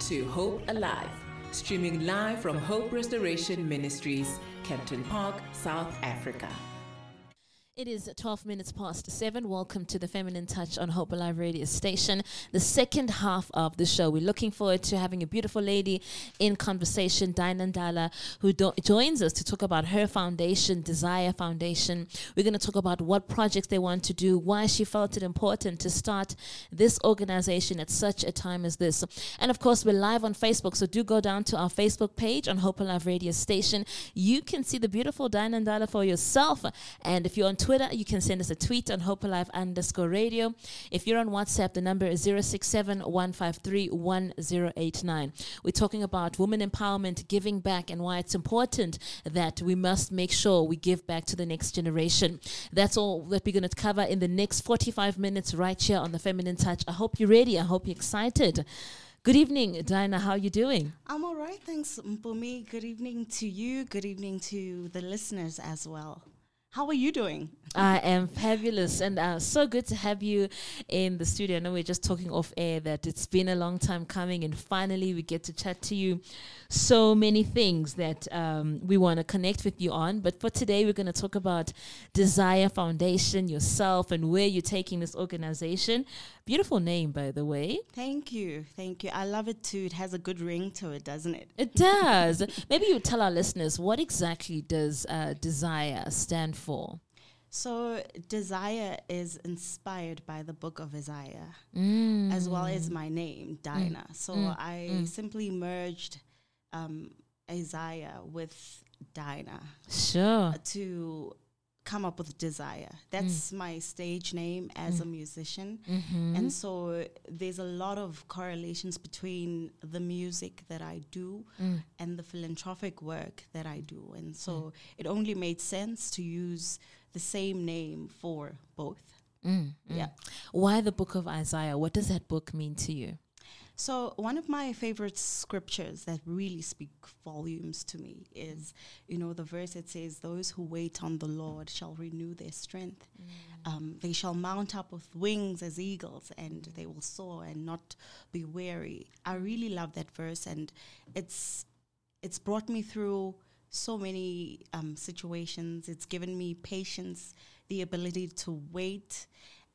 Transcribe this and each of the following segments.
to Hope Alive, streaming live from Hope Restoration Ministries, Kempton Park, South Africa. It is 12 minutes past 7. Welcome to the Feminine Touch on Hope Alive Radio Station, the second half of the show. We're looking forward to having a beautiful lady in conversation, Dinah Ndala, who do- joins us to talk about her foundation, Desire Foundation. We're going to talk about what projects they want to do, why she felt it important to start this organization at such a time as this. And of course, we're live on Facebook, so do go down to our Facebook page on Hope Alive Radio Station. You can see the beautiful Dinah Ndala for yourself. And if you're on Twitter, you can send us a tweet on Hope Alive underscore radio. If you're on WhatsApp, the number is 067 153 1089. We're talking about women empowerment, giving back, and why it's important that we must make sure we give back to the next generation. That's all that we're going to cover in the next 45 minutes right here on the Feminine Touch. I hope you're ready. I hope you're excited. Good evening, Dinah. How are you doing? I'm all right, thanks, Mpumi. Good evening to you. Good evening to the listeners as well. How are you doing? I am fabulous and uh, so good to have you in the studio. I know we're just talking off air that it's been a long time coming and finally we get to chat to you. So many things that um, we want to connect with you on. But for today, we're going to talk about Desire Foundation, yourself, and where you're taking this organization. Beautiful name, by the way. Thank you. Thank you. I love it too. It has a good ring to it, doesn't it? It does. Maybe you tell our listeners what exactly does uh, Desire stand for? So, Desire is inspired by the book of Isaiah, Mm. as well as my name, Dinah. So, I simply merged um, Isaiah with Dinah Sure. to come up with Desire. That's my stage name as a musician. Mm-hmm. And so there's a lot of correlations between the music that I do Mm. and the philanthropic work that I do. And so it only made sense to use the same name for both. Mm, mm. Yeah. Why the book of Isaiah? What does that book mean to you? So one of my favorite scriptures that really speak volumes to me is, you know, the verse that says, "Those who wait on the Lord shall renew their strength. Um, they shall mount up with wings as eagles, and they will soar and not be weary." I really love that verse, and it's it's brought me through so many um, situations. It's given me patience, the ability to wait,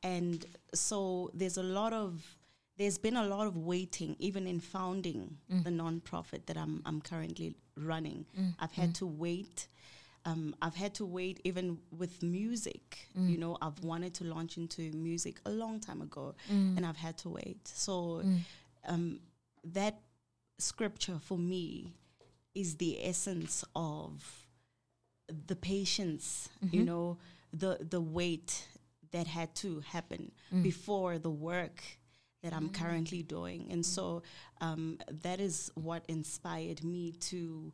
and so there's a lot of there's been a lot of waiting, even in founding mm. the nonprofit that I'm I'm currently running. Mm. I've had mm. to wait. Um, I've had to wait even with music. You know, I've wanted to launch into music a long time ago, and I've had to wait. So um, that scripture for me is the essence of the patience. You mm-hmm. know, the the wait that had to happen before the work that I'm mm. currently doing. And so mm. um, that is what inspired me to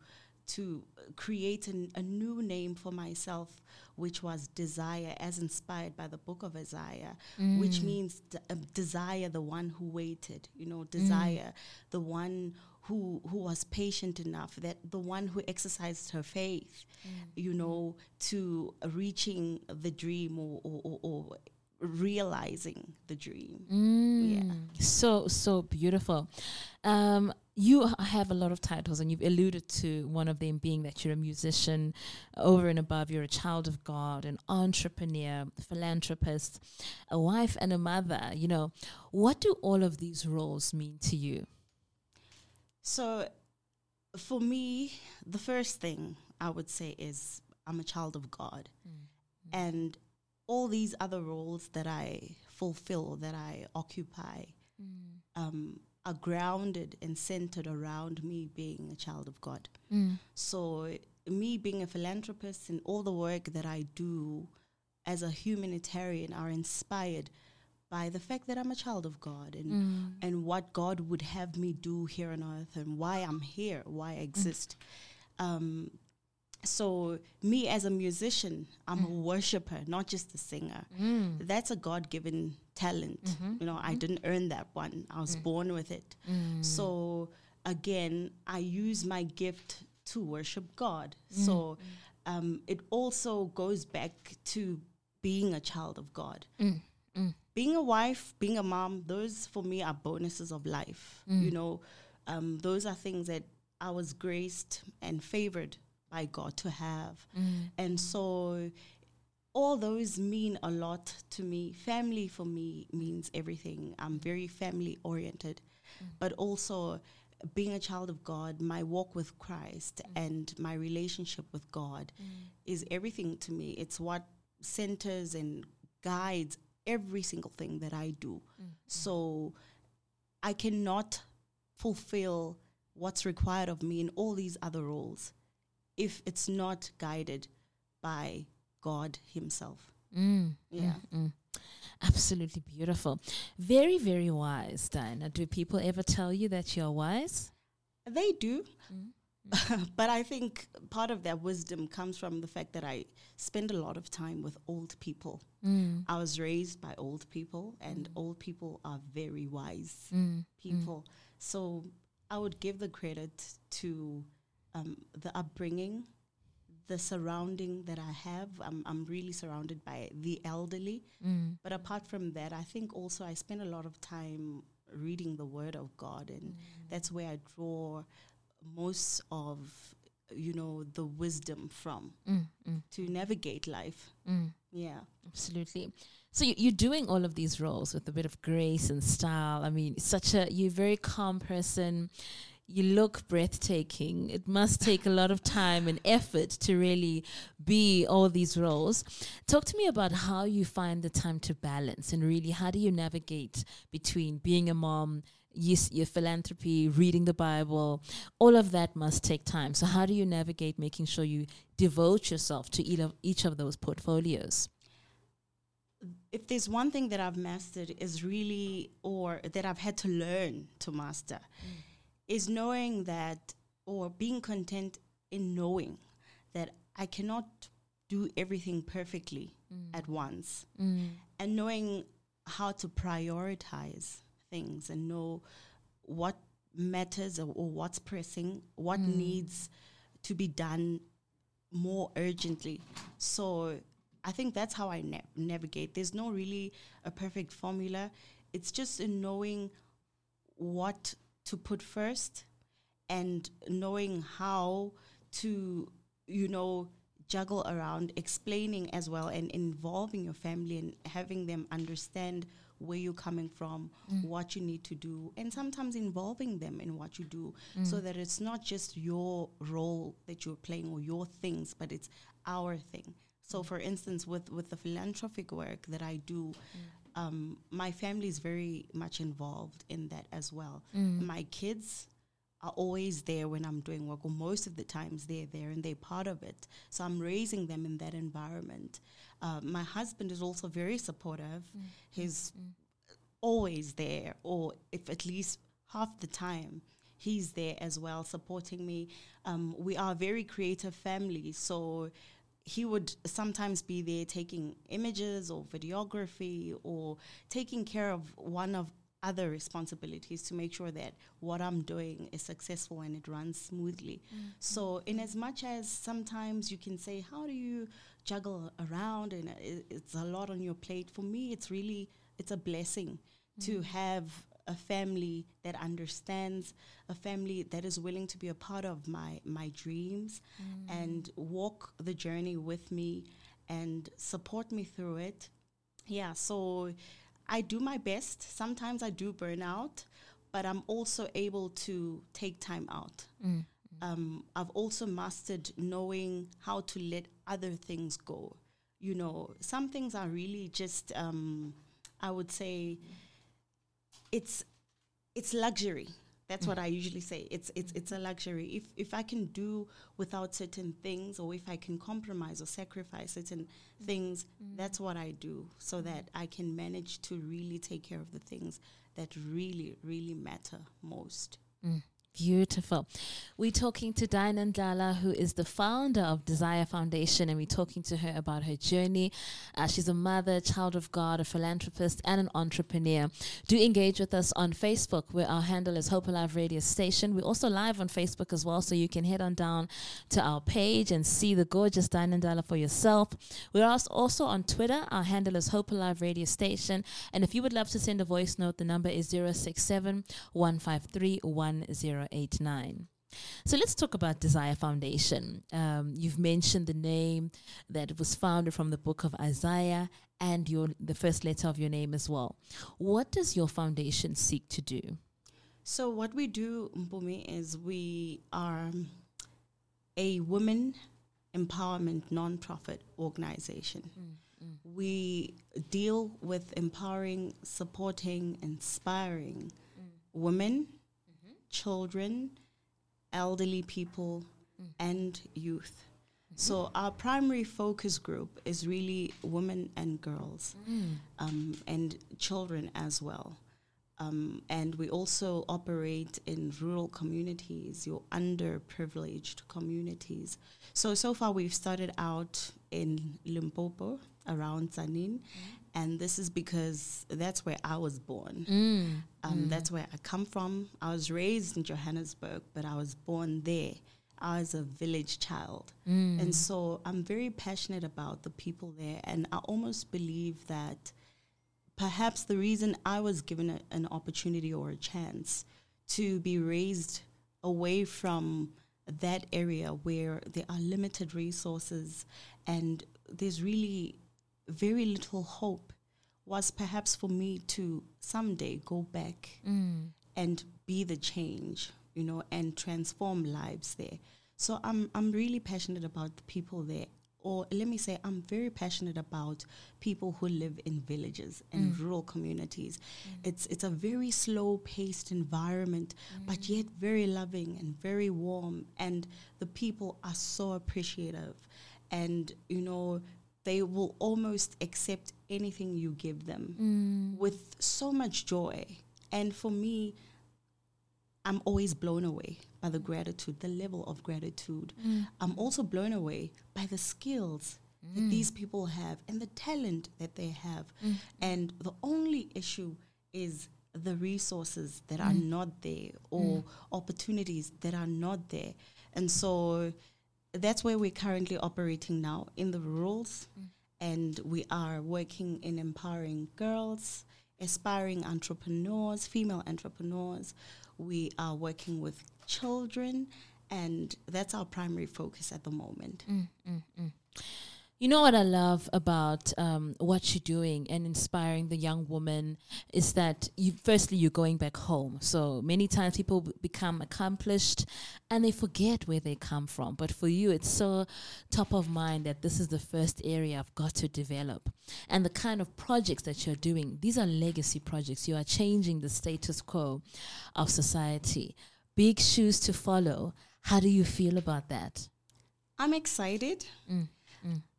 to create an, a new name for myself, which was desire, as inspired by the book of Isaiah, which mm. means uh, desire, the one who waited, you know, desire, the one who who was patient enough, that the one who exercised her faith, you know, to reaching the dream or, or, or, or realizing the dream. Yeah. So so beautiful. Um, you have a lot of titles, and you've alluded to one of them being that you're a musician. Over and above, you're a child of God, an entrepreneur, philanthropist, a wife, and a mother. You know, what do all of these roles mean to you? So, for me, the first thing I would say is I'm a child of God. And all these other roles that I fulfill, that I occupy, um, are grounded and centered around me being a child of God. So, me being a philanthropist and all the work that I do as a humanitarian are inspired by the fact that I'm a child of God and and what God would have me do here on earth and why I'm here, why I exist. Um, so me as a musician, I'm a mm. worshiper, not just a singer. Mm. That's a God-given talent. Mm-hmm. You know, I mm-hmm. didn't earn that one. I was mm. born with it. So again, I use my gift to worship God. So um, it also goes back to being a child of God. Being a wife, being a mom, those for me are bonuses of life. You know, um, those are things that I was graced and favored by God to have. Mm. And so all those mean a lot to me. Family for me means everything. I'm very family oriented, mm. but also being a child of God, my walk with Christ mm. and my relationship with God mm. is everything to me. It's what centers and guides every single thing that I do. So I cannot fulfill what's required of me in all these other roles if it's not guided by God Himself. Mm. Yeah. Mm. Absolutely beautiful. Very, very wise, Diana. Do people ever tell you that you're wise? They do. but I think part of that wisdom comes from the fact that I spend a lot of time with old people. Mm. I was raised by old people, and old people are very wise Mm. people. So I would give the credit to um, the upbringing, the surrounding that I have. I'm, I'm really surrounded by the elderly. Mm. But apart from that, I think also I spend a lot of time reading the Word of God, and that's where I draw most of you know the wisdom from Mm. Mm. to navigate life. Mm. Yeah. Absolutely. So you, you're doing all of these roles with a bit of grace and style. I mean, such a you're a very calm person. You look breathtaking. It must take a lot of time and effort to really be all these roles. Talk to me about how you find the time to balance and really how do you navigate between being a mom, your philanthropy, reading the Bible, all of that must take time. So how do you navigate making sure you devote yourself to each of, each of those portfolios? if there's one thing that I've mastered is really, or that I've had to learn to master, mm. Is knowing that, or being content in knowing that I cannot do everything perfectly at once, Mm. and knowing how to prioritize things and know what matters or, or what's pressing, what needs to be done more urgently. So I think that's how I na- navigate. There's no really a perfect formula. It's just in knowing what to put first and knowing how to, you know, juggle around explaining as well and involving your family and having them understand where you're coming from, mm. what you need to do, and sometimes involving them in what you do. Mm. So that it's not just your role that you're playing or your things, but it's our thing. So, mm. for instance, with, with the philanthropic work that I do, um, my family is very much involved in that as well. My kids are always there when I'm doing work, or most of the times they're there and they're part of it. So I'm raising them in that environment. Uh, my husband is also very supportive. He's always there, or if at least half the time, he's there as well, supporting me. Um, we are a very creative family, so he would sometimes be there taking images or videography or taking care of one of other responsibilities to make sure that what I'm doing is successful and it runs smoothly. Mm-hmm. So, in as much as sometimes you can say, How do you juggle around and uh, it, it's a lot on your plate? For me, it's really it's a blessing to mm-hmm. have a family that understands, a family that is willing to be a part of my my dreams and walk the journey with me and support me through it. Yeah, so I do my best. Sometimes I do burn out, but I'm also able to take time out. Um, I've also mastered knowing how to let other things go. You know, some things are really just, um, I would say, it's it's luxury. That's what I usually say. It's it's it's a luxury. If if I can do without certain things, or if I can compromise or sacrifice certain things, mm. that's what I do, so mm. that I can manage to really take care of the things that really really matter most. Mm. Beautiful. We're talking to Ndlala, who is the founder of Desire Foundation, and we're talking to her about her journey. Uh, she's a mother, child of God, a philanthropist, and an entrepreneur. Do engage with us on Facebook, where our handle is Hope Alive Radio Station. We're also live on Facebook as well, so you can head on down to our page and see the gorgeous Ndlala for yourself. We're also on Twitter. Our handle is Hope Alive Radio Station. And if you would love to send a voice note, the number is 067 153 1089. So let's talk about Desire Foundation. Um, you've mentioned the name that it was founded from the book of Isaiah and your the first letter of your name as well. What does your foundation seek to do? So what we do, Mpumi, is we are a women empowerment nonprofit organization. Mm, mm. We deal with empowering, supporting, inspiring mm. women. Children, elderly people, mm. and youth. Mm-hmm. So our primary focus group is really women and girls, mm. um, and children as well. Um, and we also operate in rural communities, your underprivileged communities. So, so far we've started out in Limpopo, around Tzaneen, mm. And this is because that's where I was born. Mm. Um, mm. That's where I come from. I was raised in Johannesburg, but I was born there. I was a village child. Mm. And so I'm very passionate about the people there, and I almost believe that perhaps the reason I was given a, an opportunity or a chance to be raised away from that area where there are limited resources and there's really very little hope was perhaps for me to someday go back mm. and be the change, you know, and transform lives there. So I'm I'm really passionate about the people there or let me say, I'm very passionate about people who live in villages and mm. rural communities. Mm. It's it's a very slow paced environment, mm. but yet very loving and very warm. And the people are so appreciative, and you know they will almost accept anything you give them mm. with so much joy. And for me, I'm always blown away by the gratitude, the level of gratitude. Mm. I'm also blown away by the skills mm. that these people have and the talent that they have. Mm. And the only issue is the resources that are mm. not there or mm. opportunities that are not there. And so that's where we're currently operating now in the rurals. Mm. And we are working in empowering girls, aspiring entrepreneurs, female entrepreneurs we are working with children, and that's our primary focus at the moment. Mm, mm, mm. You know what I love about um, what you're doing and inspiring the young woman is that you firstly you're going back home. So many times people b- become accomplished and they forget where they come from. But for you, it's so top of mind that this is the first area I've got to develop. And the kind of projects that you're doing, these are legacy projects. You are changing the status quo of society. Big shoes to follow. How do you feel about that? I'm excited. Mm,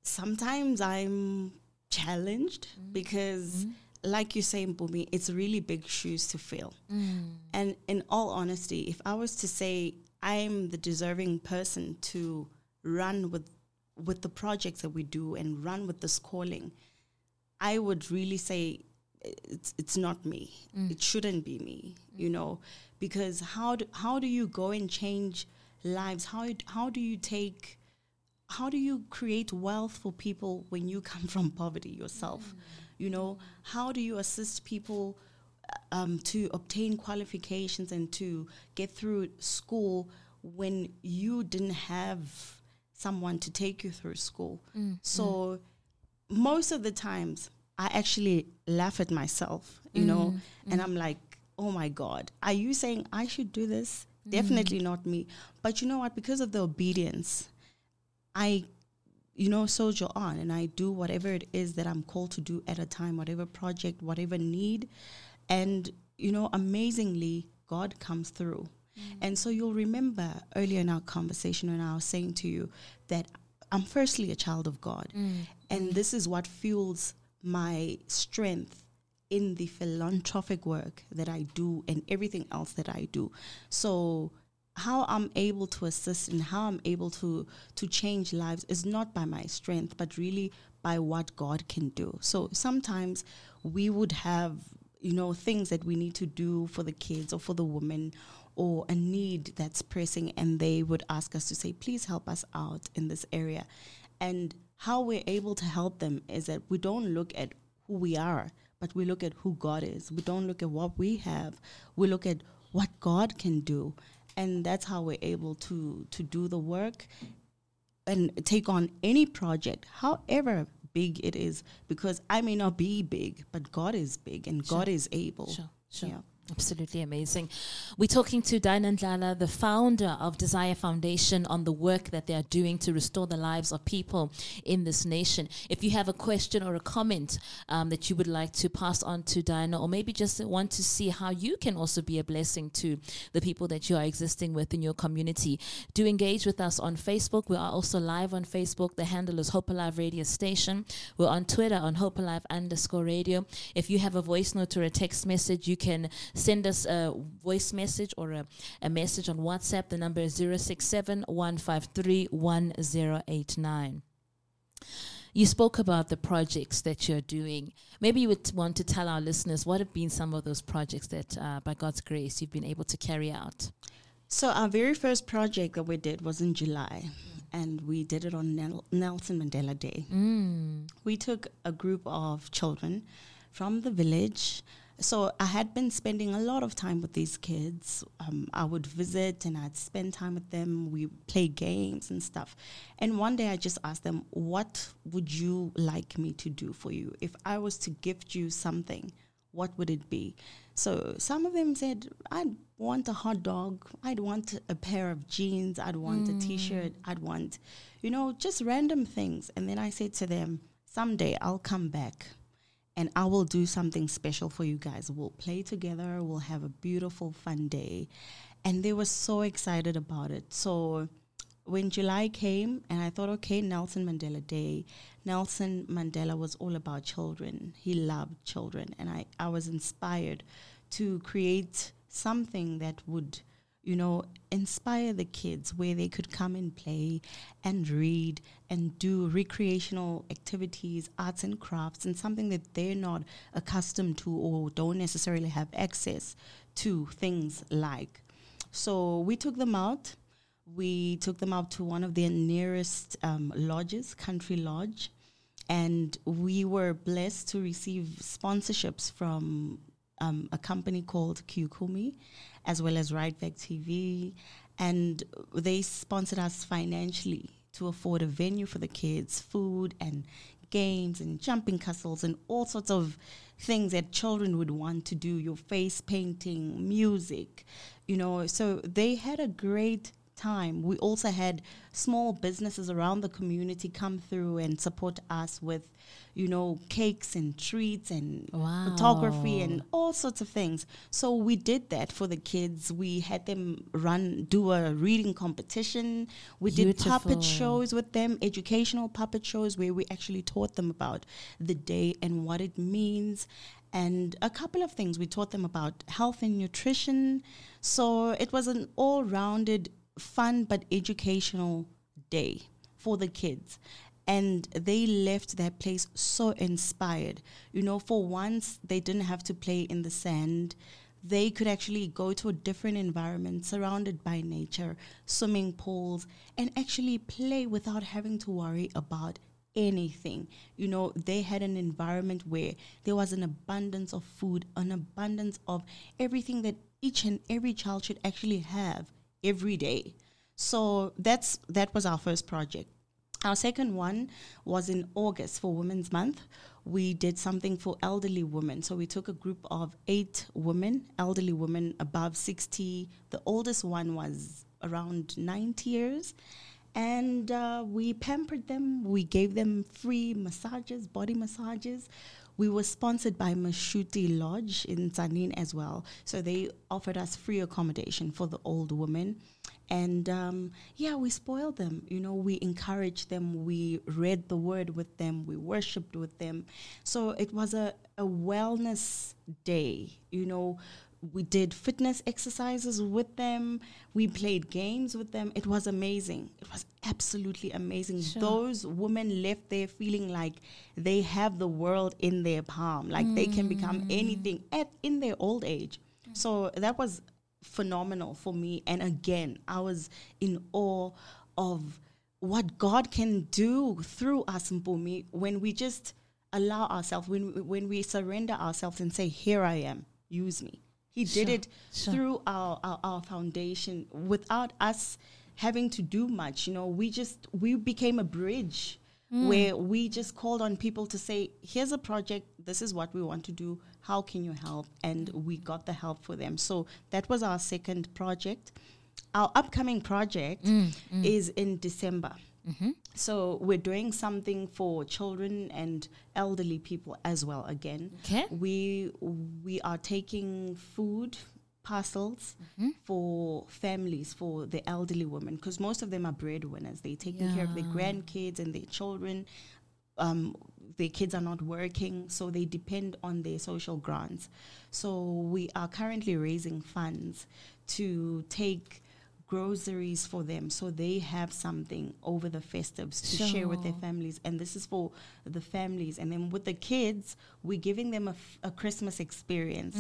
sometimes I'm challenged mm. because, mm. like you say, Mpumi, it's really big shoes to fill. Mm. And in all honesty, if I was to say I'm the deserving person to run with with the projects that we do and run with this calling, I would really say it's it's not me. Mm. It shouldn't be me, you know, because how do, how do you go and change lives? How how do you take how do you create wealth for people when you come from poverty yourself? Mm. You know, how do you assist people um, to obtain qualifications and to get through school when you didn't have someone to take you through school? Mm. So mm. most of the times, I actually laugh at myself, you know, mm. and I'm like, oh my God, are you saying I should do this? Mm. Definitely not me. But you know what? Because of the obedience I, you know, soldier on and I do whatever it is that I'm called to do at a time, whatever project, whatever need. And, you know, amazingly, God comes through. Mm. And so you'll remember earlier in our conversation when I was saying to you that I'm firstly a child of God. Mm. And mm. this is what fuels my strength in the philanthropic work that I do and everything else that I do. So how I'm able to assist and how I'm able to to change lives is not by my strength, but really by what God can do. So sometimes we would have, you know, things that we need to do for the kids or for the women or a need that's pressing and they would ask us to say, please help us out in this area. And how we're able to help them is that we don't look at who we are, but we look at who God is. We don't look at what we have. We look at what God can do. And that's how we're able to to do the work and take on any project, however big it is, because I may not be big, but God is big and Sure. God is able. Sure, sure. Yeah. Absolutely amazing. We're talking to Dinah Ndlala, the founder of Desire Foundation, on the work that they are doing to restore the lives of people in this nation. If you have a question or a comment um, that you would like to pass on to Dinah, or maybe just want to see how you can also be a blessing to the people that you are existing with in your community, do engage with us on Facebook. We are also live on Facebook. The handle is Hope Alive Radio Station. We're on Twitter on Hope Alive underscore radio. If you have a voice note or a text message, you can send us a voice message or a, a message on WhatsApp. The number is 067 153 1089. You spoke about the projects that you're doing. Maybe you would want to tell our listeners what have been some of those projects that, uh, by God's grace, you've been able to carry out. So our very first project that we did was in July, and we did it on Nel- Nelson Mandela Day. Mm. We took a group of children from the village. So I had been spending a lot of time with these kids. Um, I would visit and I'd spend time with them. We play games and stuff. And one day I just asked them, "What would you like me to do for you? If I was to gift you something, what would it be?" So some of them said, "I'd want a hot dog. I'd want a pair of jeans. I'd want a T-shirt. I'd want, you know, just random things." And then I said to them, "Someday I'll come back." And I will do something special for you guys. We'll play together, we'll have a beautiful, fun day. And they were so excited about it. So when July came, and I thought, okay, Nelson Mandela Day, Nelson Mandela was all about children. He loved children. And I, I was inspired to create something that would you know, inspire the kids where they could come and play and read and do recreational activities, arts and crafts, and something that they're not accustomed to or don't necessarily have access to things like. So we took them out. We took them out to one of their nearest um, lodges, Country Lodge, and we were blessed to receive sponsorships from um, a company called Kyukumi, as well as Rightback TV, and they sponsored us financially to afford a venue for the kids, food and games and jumping castles and all sorts of things that children would want to do. Your face painting, music, you know. So they had a great time. We also had small businesses around the community come through and support us with, you know, cakes and treats and photography and all sorts of things. So we did that for the kids. We had them run, do a reading competition. We did puppet shows with them, educational puppet shows where we actually taught them about the day and what it means. And a couple of things. We taught them about health and nutrition. So it was an all rounded, fun but educational day for the kids. And they left that place so inspired. You know, for once, they didn't have to play in the sand. They could actually go to a different environment surrounded by nature, swimming pools, and actually play without having to worry about anything. You know, they had an environment where there was an abundance of food, an abundance of everything that each and every child should actually have every day. So that's that was our first project. Our second one was in August for Women's Month. We did something for elderly women. So we took a group of eight women, elderly women above 60. The oldest one was around 90 years. And uh, we pampered them. We gave them free massages, body massages. We were sponsored by Mashuti Lodge in Tzaneen as well. So they offered us free accommodation for the old women. And um, yeah, we spoiled them. You know, we encouraged them. We read the word with them. We worshipped with them. So it was a, a wellness day, you know, we did fitness exercises with them. We played games with them. It was amazing. It was absolutely amazing. Sure. Those women left there feeling like they have the world in their palm, like they can become Mm. anything at in their old age. So that was phenomenal for me. And again, I was in awe of what God can do through us, Mpumi, when we just allow ourselves, when we, when we surrender ourselves and say, "Here I am, use me." He did Sure, it sure. through our, our our foundation without us having to do much. You know, we just we became a bridge mm. where we just called on people to say, "Here's a project. This is what we want to do. How can you help?" And we got the help for them. So that was our second project. Our upcoming project mm, mm. is in December. So we're doing something for children and elderly people as well. Again, Okay. we we are taking food parcels for families for the elderly women because most of them are breadwinners. They're taking care of their grandkids and their children. Um, their kids are not working, so they depend on their social grants. So we are currently raising funds to take groceries for them so they have something over the festives to share with their families. And this is for the families. And then with the kids we're giving them a, f- a christmas experience.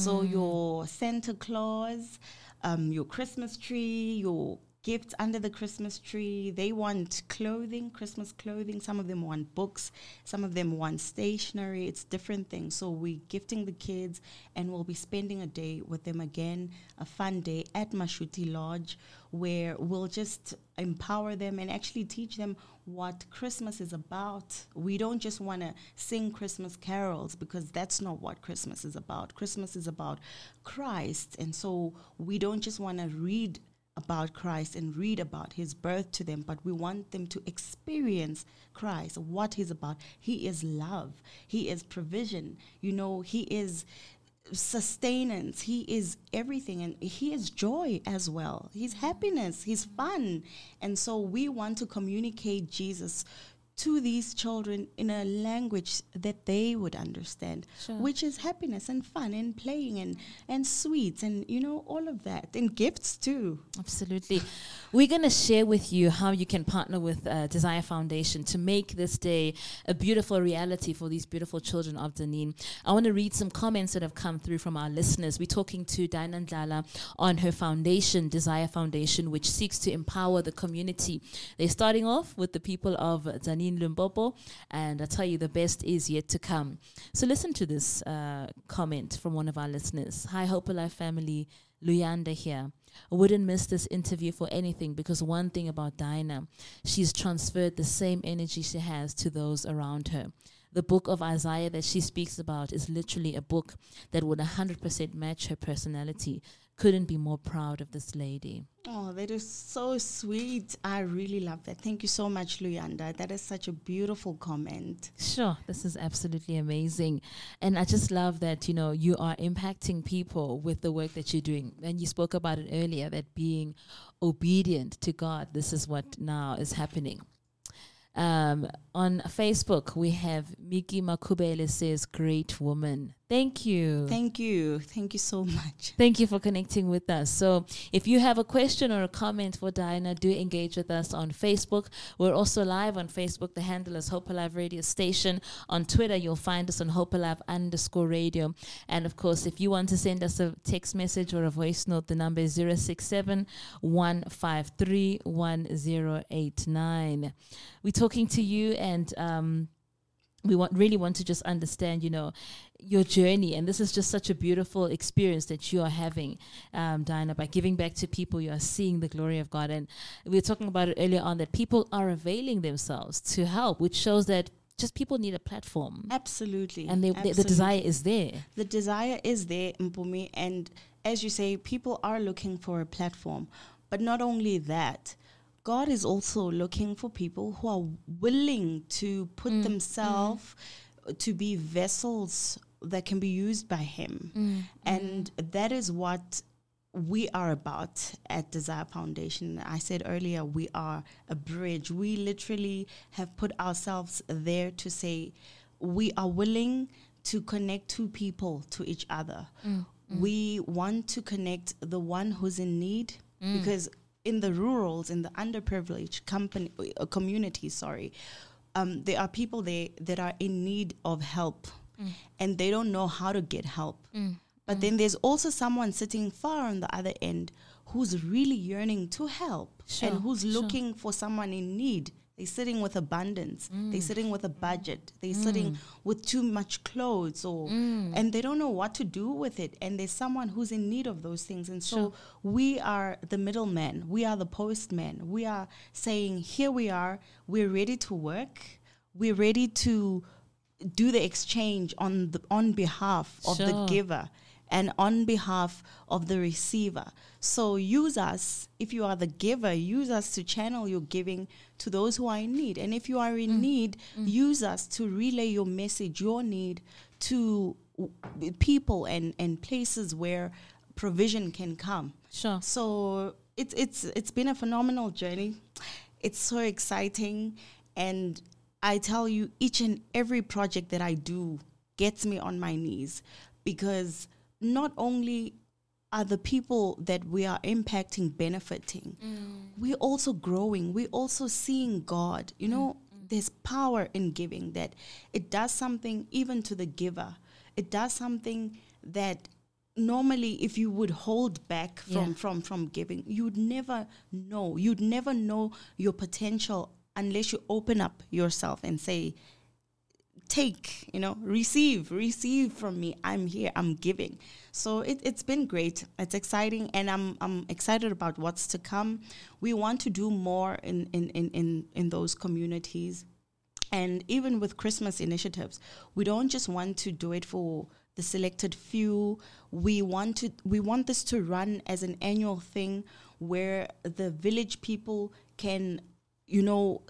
So your santa claus um, your christmas tree your gifts under the christmas tree they want clothing christmas clothing some of them want books some of them want stationery it's different things so we're gifting the kids and we'll be spending a day with them again a fun day at mashuti lodge where we'll just empower them and actually teach them what Christmas is about. We don't just want to sing Christmas carols because that's not what Christmas is about. Christmas is about Christ. And so we don't just want to read about Christ and read about his birth to them, but we want them to experience Christ, what he's about. He is love, he is provision, you know, he is sustenance. He is everything and he is joy as well. He's happiness. He's fun. And so we want to communicate jesus to these children in a language that they would understand Sure. which is happiness and fun and playing and and sweets and you know all of that and gifts too Absolutely. We're going to share with you how you can partner with uh, Desire Foundation to make this day a beautiful reality for these beautiful children of Tzaneen. I want to read some comments that have come through from our listeners. We're talking to Diana Ndlala on her foundation, Desire Foundation, which seeks to empower the community. They're starting off with the people of Tzaneen Limpopo, and I tell you, the best is yet to come. So listen to this uh, comment from one of our listeners. Hi, Hope Alive family. Luyanda here. I wouldn't miss this interview for anything because one thing about Dinah, she's transferred the same energy she has to those around her. The book of Isaiah that she speaks about is literally a book that would 100% match her personality. Couldn't be more proud of this lady. Oh, that is so sweet. I really love that. Thank you so much, Luyanda. That is such a beautiful comment. Sure, this is absolutely amazing. And I just love that, you know, you are impacting people with the work that you're doing. And you spoke about it earlier that being obedient to God, this is what now is happening. Um, on Facebook, we have Miki Makubele says, Great woman. Thank you. Thank you. Thank you so much. Thank you for connecting with us. So, if you have a question or a comment for Diana, do engage with us on Facebook. We're also live on Facebook. The handle is Hope Alive Radio Station. On Twitter, you'll find us on Hope Alive underscore radio. And of course, if you want to send us a text message or a voice note, the number is 067 153 1089. We're talking to you and, um, we want really want to just understand you know your journey. And this is just such a beautiful experience that you are having um, diana by giving back to people. You are seeing the glory of god. And we were talking about it earlier on that people are availing themselves to help which shows that just people need a platform. Absolutely. and they, they, the desire is there. The desire is there, Mpumi, and as you say, people are looking for a platform. But not only that, God is also looking for people who are willing to put Mm, themselves mm. to be vessels that can be used by Him. Mm, And mm. that is what we are about at Desire Foundation. I said earlier, we are a bridge. We literally have put ourselves there to say we are willing to connect two people to each other. Mm, we want to connect the one who's in need because in the rurals, in the underprivileged company uh, communities, sorry, um, there are people there that are in need of help, and they don't know how to get help. But then there's also someone sitting far on the other end who's really yearning to help Sure, and who's sure. looking for someone in need. They're sitting with abundance. Mm. They're sitting with a budget. They're sitting with too much clothes or Mm. and they don't know what to do with it. And there's someone who's in need of those things. And so we are the middleman. We are the postman. We are saying, here we are, we're ready to work. We're ready to do the exchange on the on behalf of the giver and on behalf of the receiver. So use us, if you are the giver, use us to channel your giving to those who are in need. And if you are in mm. need, mm. use us to relay your message, your need to w- people and, and places where provision can come. Sure. So it's it's it's been a phenomenal journey. It's so exciting, and I tell you, each and every project that I do gets me on my knees because not only are the people that we are impacting benefiting, mm. we're also growing. We're also seeing God. You know, mm. there's power in giving that it does something even to the giver. It does something that normally if you would hold back from Yeah. from from giving you'd never know you'd never know your potential unless you open up yourself and say take you know receive receive from me. I'm here. I'm giving. So it, it's been great. It's exciting and i'm i'm excited about what's to come. We want to do more in in in in, in those communities. And even with Christmas initiatives, we don't just want to do it for the selected few. We want to we want this to run as an annual thing where the village people can, you know,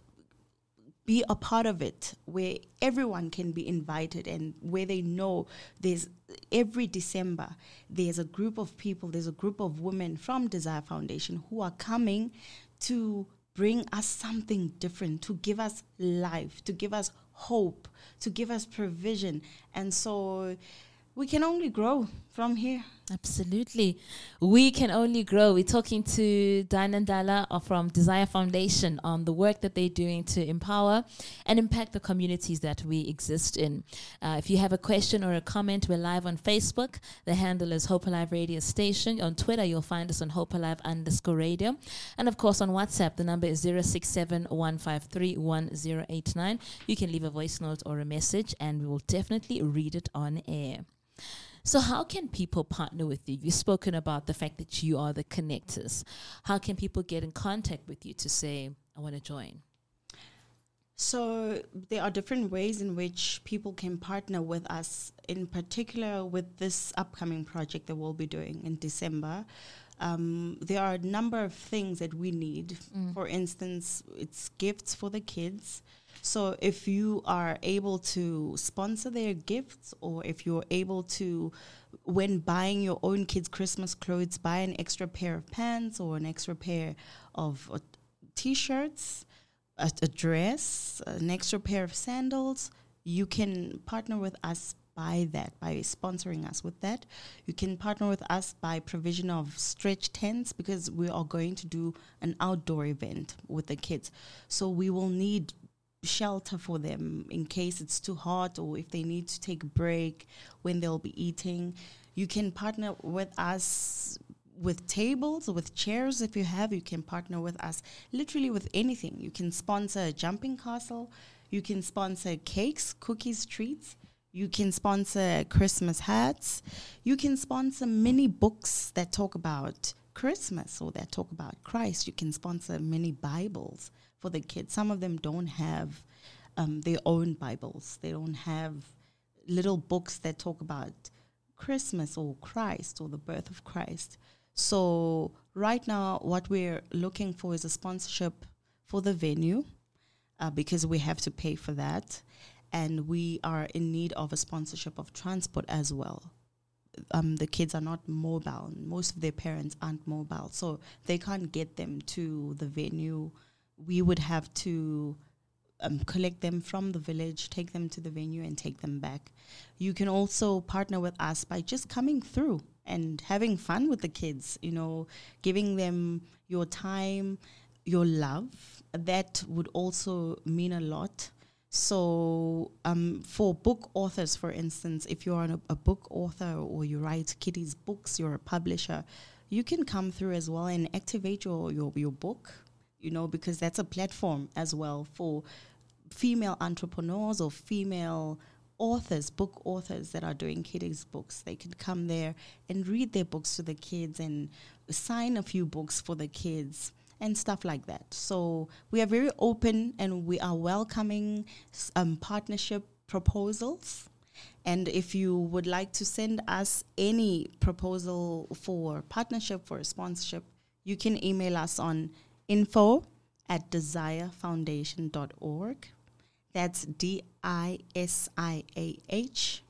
be a part of it where everyone can be invited and where they know there's every December there's a group of people, there's a group of women from Desire Foundation who are coming to bring us something different, to give us life, to give us hope, to give us provision. And so we can only grow from here. Absolutely. We can only grow. We're talking to Diane Dala from Desire Foundation on the work that they're doing to empower and impact the communities that we exist in. Uh, if you have a question or a comment, we're live on Facebook. The handle is Hope Alive Radio Station. On Twitter, you'll find us on Hope Alive underscore radio. And of course, on WhatsApp, the number is 067 153 1089. You can leave a voice note or a message, and we will definitely read it on air. So, how can people partner with you? You've spoken about the fact that you are the connectors. How can people get in contact with you to say, I want to join? So there are different ways in which people can partner with us, in particular with this upcoming project that we'll be doing in December. Um, there are a number of things that we need. For instance, it's gifts for the kids. So if you are able to sponsor their gifts, or if you're able to, when buying your own kids' Christmas clothes, buy an extra pair of pants or an extra pair of uh, t-shirts, a, a dress, an extra pair of sandals, you can partner with us by that, by sponsoring us with that. You can partner with us by provision of stretch tents because we are going to do an outdoor event with the kids. So we will need shelter for them in case it's too hot or if they need to take a break when they'll be eating. You can partner with us with tables with chairs if you have. You can partner with us literally with anything. You can sponsor a jumping castle. You can sponsor cakes cookies treats. You can sponsor christmas hats. You can sponsor mini books that talk about christmas or that talk about christ. You can sponsor many bibles for the kids some of them don't have um, their own bibles they don't have little books that talk about Christmas or Christ or the birth of Christ. So, right now, what we're looking for is a sponsorship for the venue uh, because we have to pay for that. And we are in need of a sponsorship of transport as well. Um, the kids are not mobile. Most of their parents aren't mobile. So, they can't get them to the venue. We would have to um, collect them from the village, take them to the venue, and take them back. You can also partner with us by just coming through and having fun with the kids, you know, giving them your time, your love. That would also mean a lot. So, um, for book authors, for instance, if you're a, a book author or you write kiddies' books, you're a publisher, you can come through as well and activate your, your, your book, you know, because that's a platform as well for female entrepreneurs or female authors, book authors that are doing kiddies books. They can come there and read their books to the kids and sign a few books for the kids and stuff like that. So we are very open and we are welcoming um, partnership proposals. And if you would like to send us any proposal for partnership, for sponsorship, you can email us on info at disiahfoundation.org. That's D I S I A H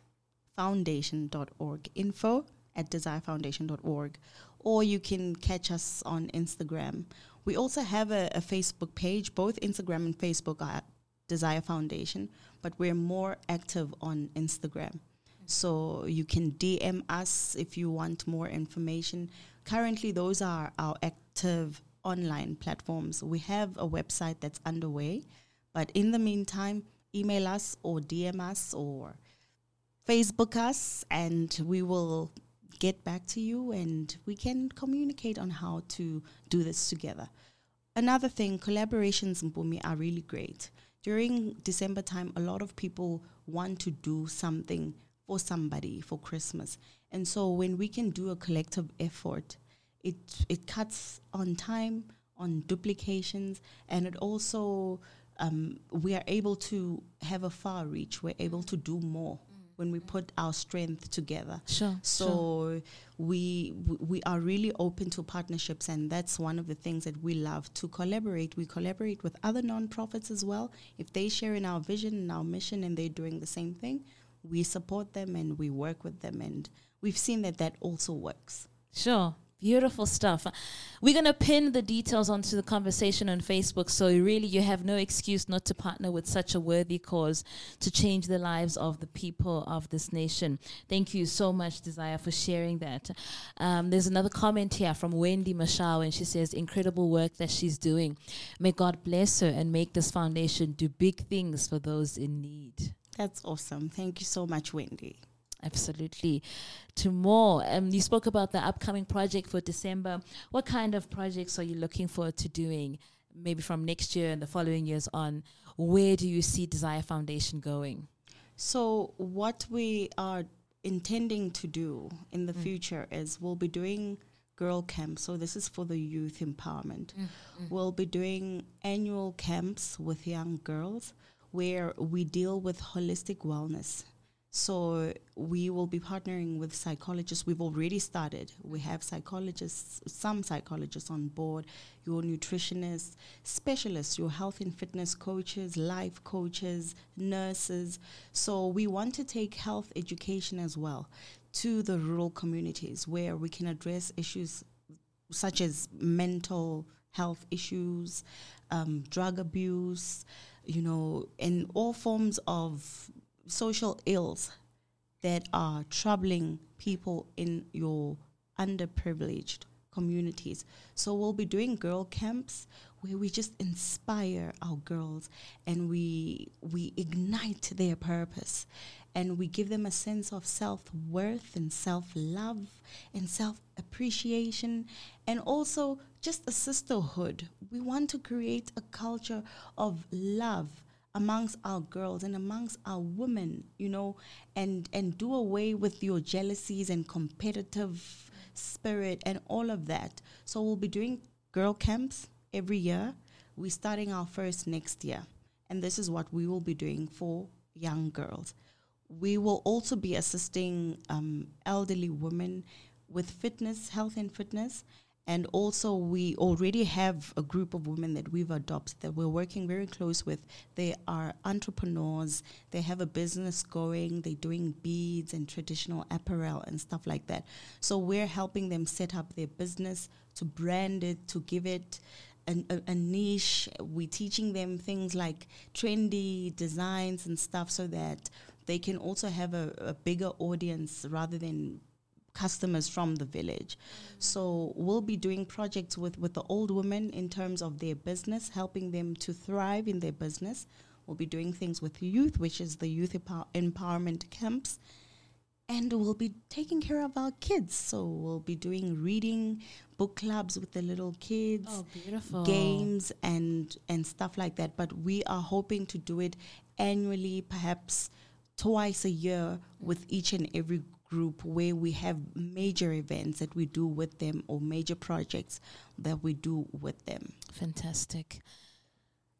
foundation.org. Info at desirefoundation.org. Or you can catch us on Instagram. We also have a, a Facebook page. Both Instagram and Facebook are Desire Foundation, but we're more active on Instagram. So you can DM us if you want more information. Currently, those are our active online platforms. We have a website that's underway, but in the meantime, email us or DM us or Facebook us, and we will get back to you and we can communicate on how to do this together. Another thing, collaborations in Bumi are really great. During December time, a lot of people want to do something for somebody for Christmas. And so when we can do a collective effort, it it cuts on time, on duplications, and it also um, we are able to have a far reach. We're able to do more when we put our strength together. Sure. So sure. we we are really open to partnerships, and that's one of the things that we love to collaborate. We collaborate with other nonprofits as well. If they share in our vision and our mission, and they're doing the same thing, we support them and we work with them, and we've seen that that also works. Sure. Beautiful stuff. We're going to pin the details onto the conversation on Facebook. So, really, you have no excuse not to partner with such a worthy cause to change the lives of the people of this nation. Thank you so much, Desire, for sharing that. Um, there's another comment here from Wendy Mashao, and she says, Incredible work that she's doing. May God bless her and make this foundation do big things for those in need. That's awesome. Thank you so much, Wendy. Absolutely. To more, um, you spoke about the upcoming project for December. What kind of projects are you looking forward to doing, maybe from next year and the following years on? Where do you see Desire Foundation going? So, what we are intending to do in the mm. future is we'll be doing girl camps. So, this is for the youth empowerment. Mm. Mm. We'll be doing annual camps with young girls where we deal with holistic wellness so we will be partnering with psychologists. We've already started. We have psychologists, some psychologists on board, your nutritionists, specialists, your health and fitness coaches, life coaches, nurses. So we want to take health education as well to the rural communities where we can address issues such as mental health issues, um, drug abuse, you know, and all forms of social ills that are troubling people in your underprivileged communities. So we'll be doing girl camps where we just inspire our girls and we we ignite their purpose and we give them a sense of self-worth and self-love and self-appreciation and also just a sisterhood. We want to create a culture of love amongst our girls and amongst our women, you know, and and do away with your jealousies and competitive spirit and all of that. So we'll be doing girl camps every year. We're starting our first next year. And this is what we will be doing for young girls. We will also be assisting um, elderly women with fitness, health and fitness, and also, we already have a group of women that we've adopted that we're working very close with. They are entrepreneurs, they have a business going, they're doing beads and traditional apparel and stuff like that. So, we're helping them set up their business, to brand it, to give it a, a, a niche. We're teaching them things like trendy designs and stuff so that they can also have a, a bigger audience rather than customers from the village. So we'll be doing projects with, with the old women in terms of their business, helping them to thrive in their business. We'll be doing things with youth, which is the youth empower- empowerment camps. And we'll be taking care of our kids. So we'll be doing reading, book clubs with the little kids Oh, beautiful. games and and stuff like that but we are hoping to do it annually perhaps twice a year with each and every group where we have major events that we do with them or major projects that we do with them Fantastic.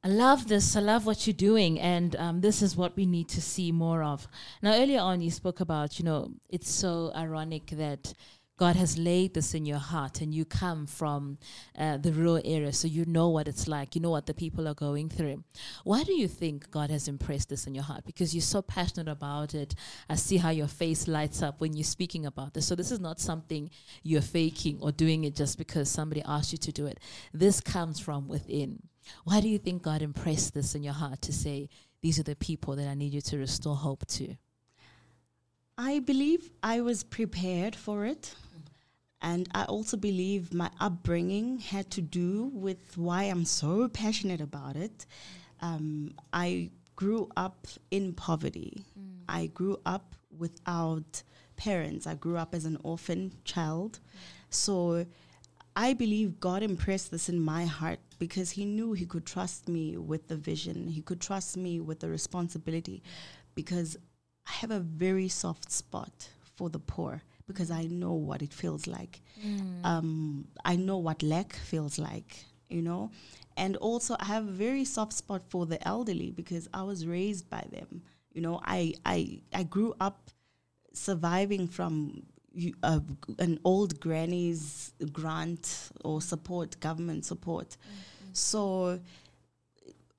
I love this. I love what you're doing, and um, this is what we need to see more of. Now, earlier on, you spoke about, you know, it's so ironic that God has laid this in your heart, and you come from uh, the rural area, so you know what it's like. You know what the people are going through. Why do you think God has impressed this in your heart? Because you're so passionate about it. I see how your face lights up when you're speaking about this. So this is not something you're faking or doing it just because somebody asked you to do it. This comes from within. Why do you think God impressed this in your heart to say, these are the people that I need you to restore hope to? i believe i was prepared for it and i also believe my upbringing had to do with why i'm so passionate about it. Um, i grew up in poverty. I grew up without parents. I grew up as an orphan child. So I believe God impressed this in my heart because He knew He could trust me with the vision, He could trust me with the responsibility because I have a very soft spot for the poor because I know what it feels like. Um, I know what lack feels like, you know. And also, I have a very soft spot for the elderly because I was raised by them. You know, I I I grew up surviving from uh, an old granny's grant or support, government support. So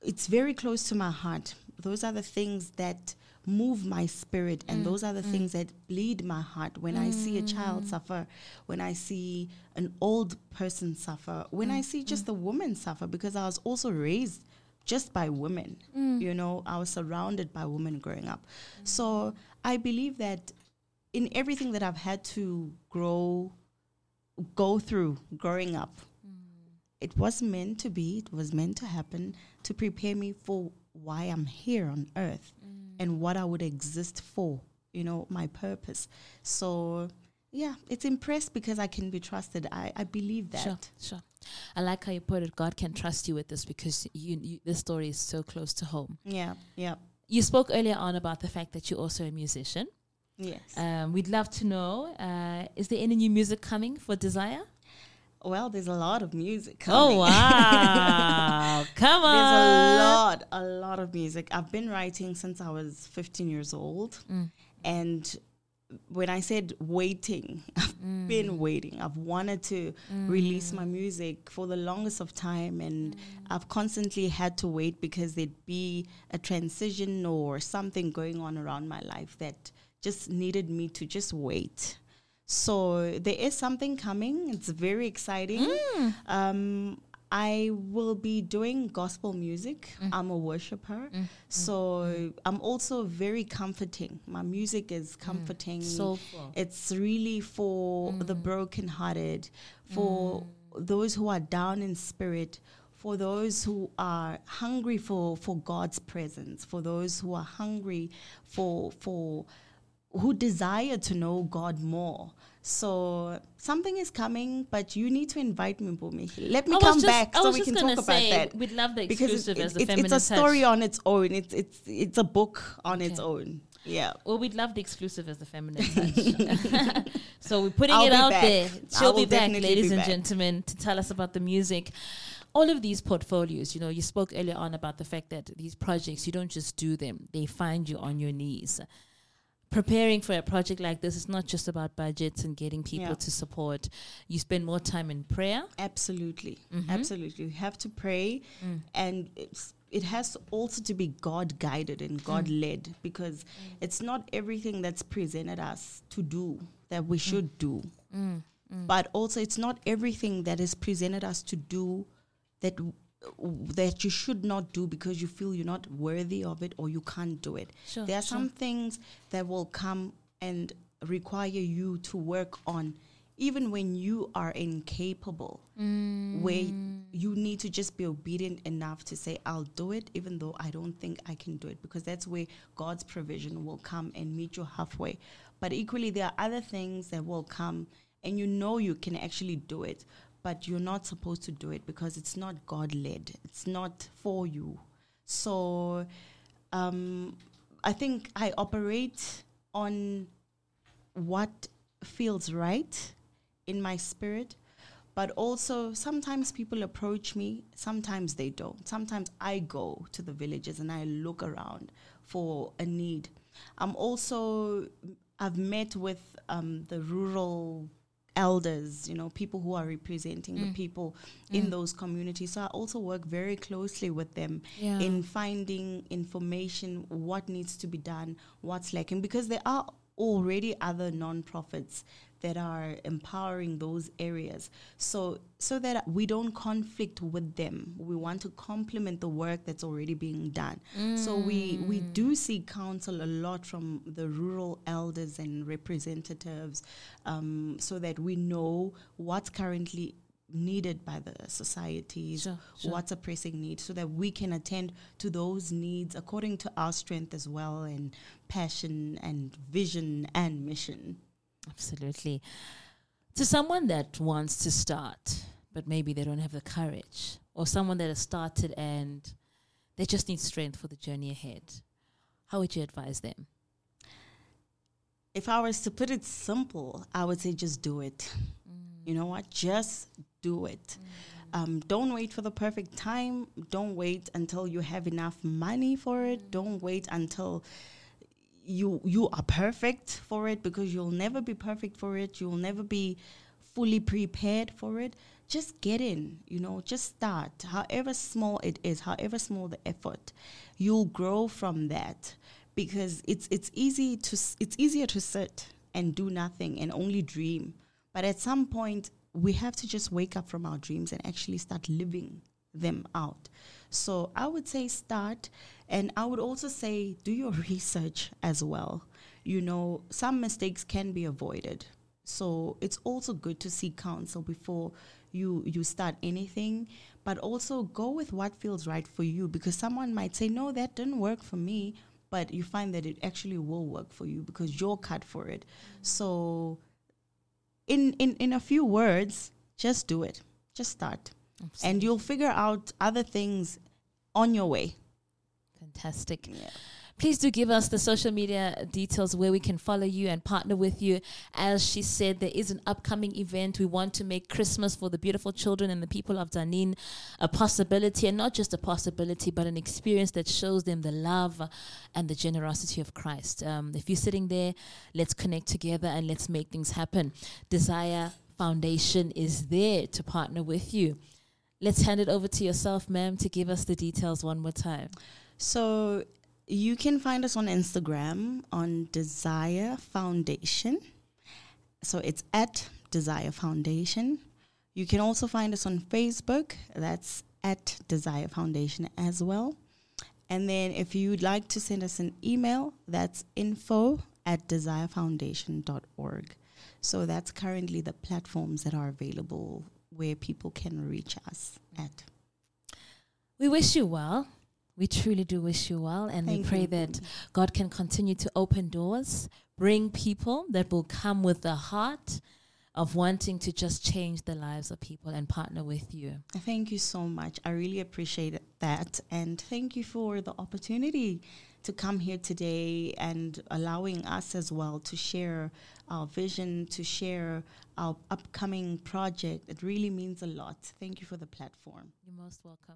it's very close to my heart. Those are the things that move my spirit, and mm, those are the mm. things that bleed my heart. When I see a child mm. suffer, when I see an old person suffer, when I see just a woman suffer, because I was also raised just by women. You know, I was surrounded by women growing up. So I believe that in everything that I've had to grow, go through growing up, it was meant to be, it was meant to happen to prepare me for why I'm here on earth and what I would exist for, you know, my purpose. So, yeah, it's impressed because I can be trusted. I, I believe that. Sure, sure. I like how you put it. God can trust you with this because you, you this story is so close to home. Yeah, yeah, You spoke earlier on about the fact that you're also a musician. yes. Um, we'd love to know: uh, is there any new music coming for Desire? Well, there's a lot of music. Oh wow! Come on. There's a lot, a lot of music. I've been writing since I was 15 years old. Mm. And when I said waiting, I've Mm. been waiting. I've wanted to release my music for the longest of time. And Mm. I've constantly had to wait because there'd be a transition or something going on around my life that just needed me to just wait. So there is something coming. It's very exciting. Mm. Um, I will be doing gospel music. Mm. I'm a worshiper. So I'm also very comforting. My music is comforting. Soulful. It's really for the brokenhearted, for those who are down in spirit, for those who are hungry for, for God's presence, for those who are hungry for for who desire to know God more. So something is coming, but you need to invite me, Bumi. Let me come just- back so we can talk about say, that. We'd love the Because exclusive as the it's, feminine it's a story touch. on its own. It's it's it's a book on its own. Yeah. Well, we'd love the exclusive as the feminist touch. so we're putting I'll it out back. there. She'll be back, ladies be and back. gentlemen, to tell us about the music. All of these portfolios, you know, you spoke earlier on about the fact that these projects, you don't just do them, they find you on your knees. Preparing for a project like this is not just about budgets and getting people Yeah. to support. You spend more time in prayer. Absolutely, Mhm. absolutely. You have to pray, Mm. and it's, it has also to be God guided and God led because it's not everything that's presented us to do that we should do, Mm. but also it's not everything that is presented us to do that w- that you should not do because you feel you're not worthy of it or you can't do it. Sure, there are sure. some things that will come and require you to work on even when you are incapable mm. where you need to just be obedient enough to say i'll do it even though i don't think i can do it because that's where god's provision will come and meet you halfway but equally there are other things that will come and you know you can actually do it but you're not supposed to do it because it's not god led it's not for you. So um, i think i operate on what feels right in my spirit but also sometimes people approach me sometimes they don't. Sometimes i go to the villages and i look around for a need. I'm also i've met with um, the rural elders you know people who are representing the mm. people in mm. those communities. So i also work very closely with them Yeah. in finding information what needs to be done what's lacking because there are already other non-profits that are empowering those areas. So so that we don't conflict with them. We want to complement the work that's already being done. So we we do seek counsel a lot from the rural elders and representatives um, so that we know what's currently needed by the societies Sure, sure. what's a pressing need so that we can attend to those needs according to our strength as well and passion and vision and mission Absolutely. To someone that wants to start, but maybe they don't have the courage, or someone that has started and they just need strength for the journey ahead, how would you advise them? if I was to put it simple, I would say just do it. Mm. You know what? Just do it. Mm. Um, don't wait for the perfect time. Don't wait until you have enough money for it. Mm. Don't wait until you you are perfect for it because you'll never be perfect for it. You'll never be fully prepared for it. Just get in, you know, just start. However small it is, however small the effort, you'll grow from that because it's it's easy to it's easier to sit and do nothing and only dream. But at some point we have to just wake up from our dreams and actually start living them out. So I would say start and I would also say do your research as well. You know, some mistakes can be avoided. So it's also good to seek counsel before you you start anything, but also go with what feels right for you because someone might say no that didn't work for me, but you find that it actually will work for you because you're cut for it. So in in in a few words, just do it. Just start. And you'll figure out other things on your way. Fantastic. Please do give us the social media details where we can follow you and partner with you. As she said, there is an upcoming event. We want to make Christmas for the beautiful children and the people of Tzaneen a possibility, and not just a possibility, but an experience that shows them the love and the generosity of Christ. Um, if you're sitting there, let's connect together and let's make things happen. Desire Foundation is there to partner with you. Let's hand it over to yourself, ma'am, to give us the details one more time. So you can find us on Instagram on Desire Foundation. So it's at Desire Foundation. You can also find us on Facebook. That's at Desire Foundation as well. And then if you'd like to send us an email, that's info at desirefoundation.org. So that's currently the platforms that are available where people can reach us at. We wish you well. We truly do wish you well. And we pray you. that God can continue to open doors, bring people that will come with the heart of wanting to just change the lives of people and partner with you. Thank you so much. I really appreciate that. And thank you for the opportunity to come here today and allowing us as well to share our vision, to share our upcoming project. It really means a lot. Thank you for the platform. You're most welcome.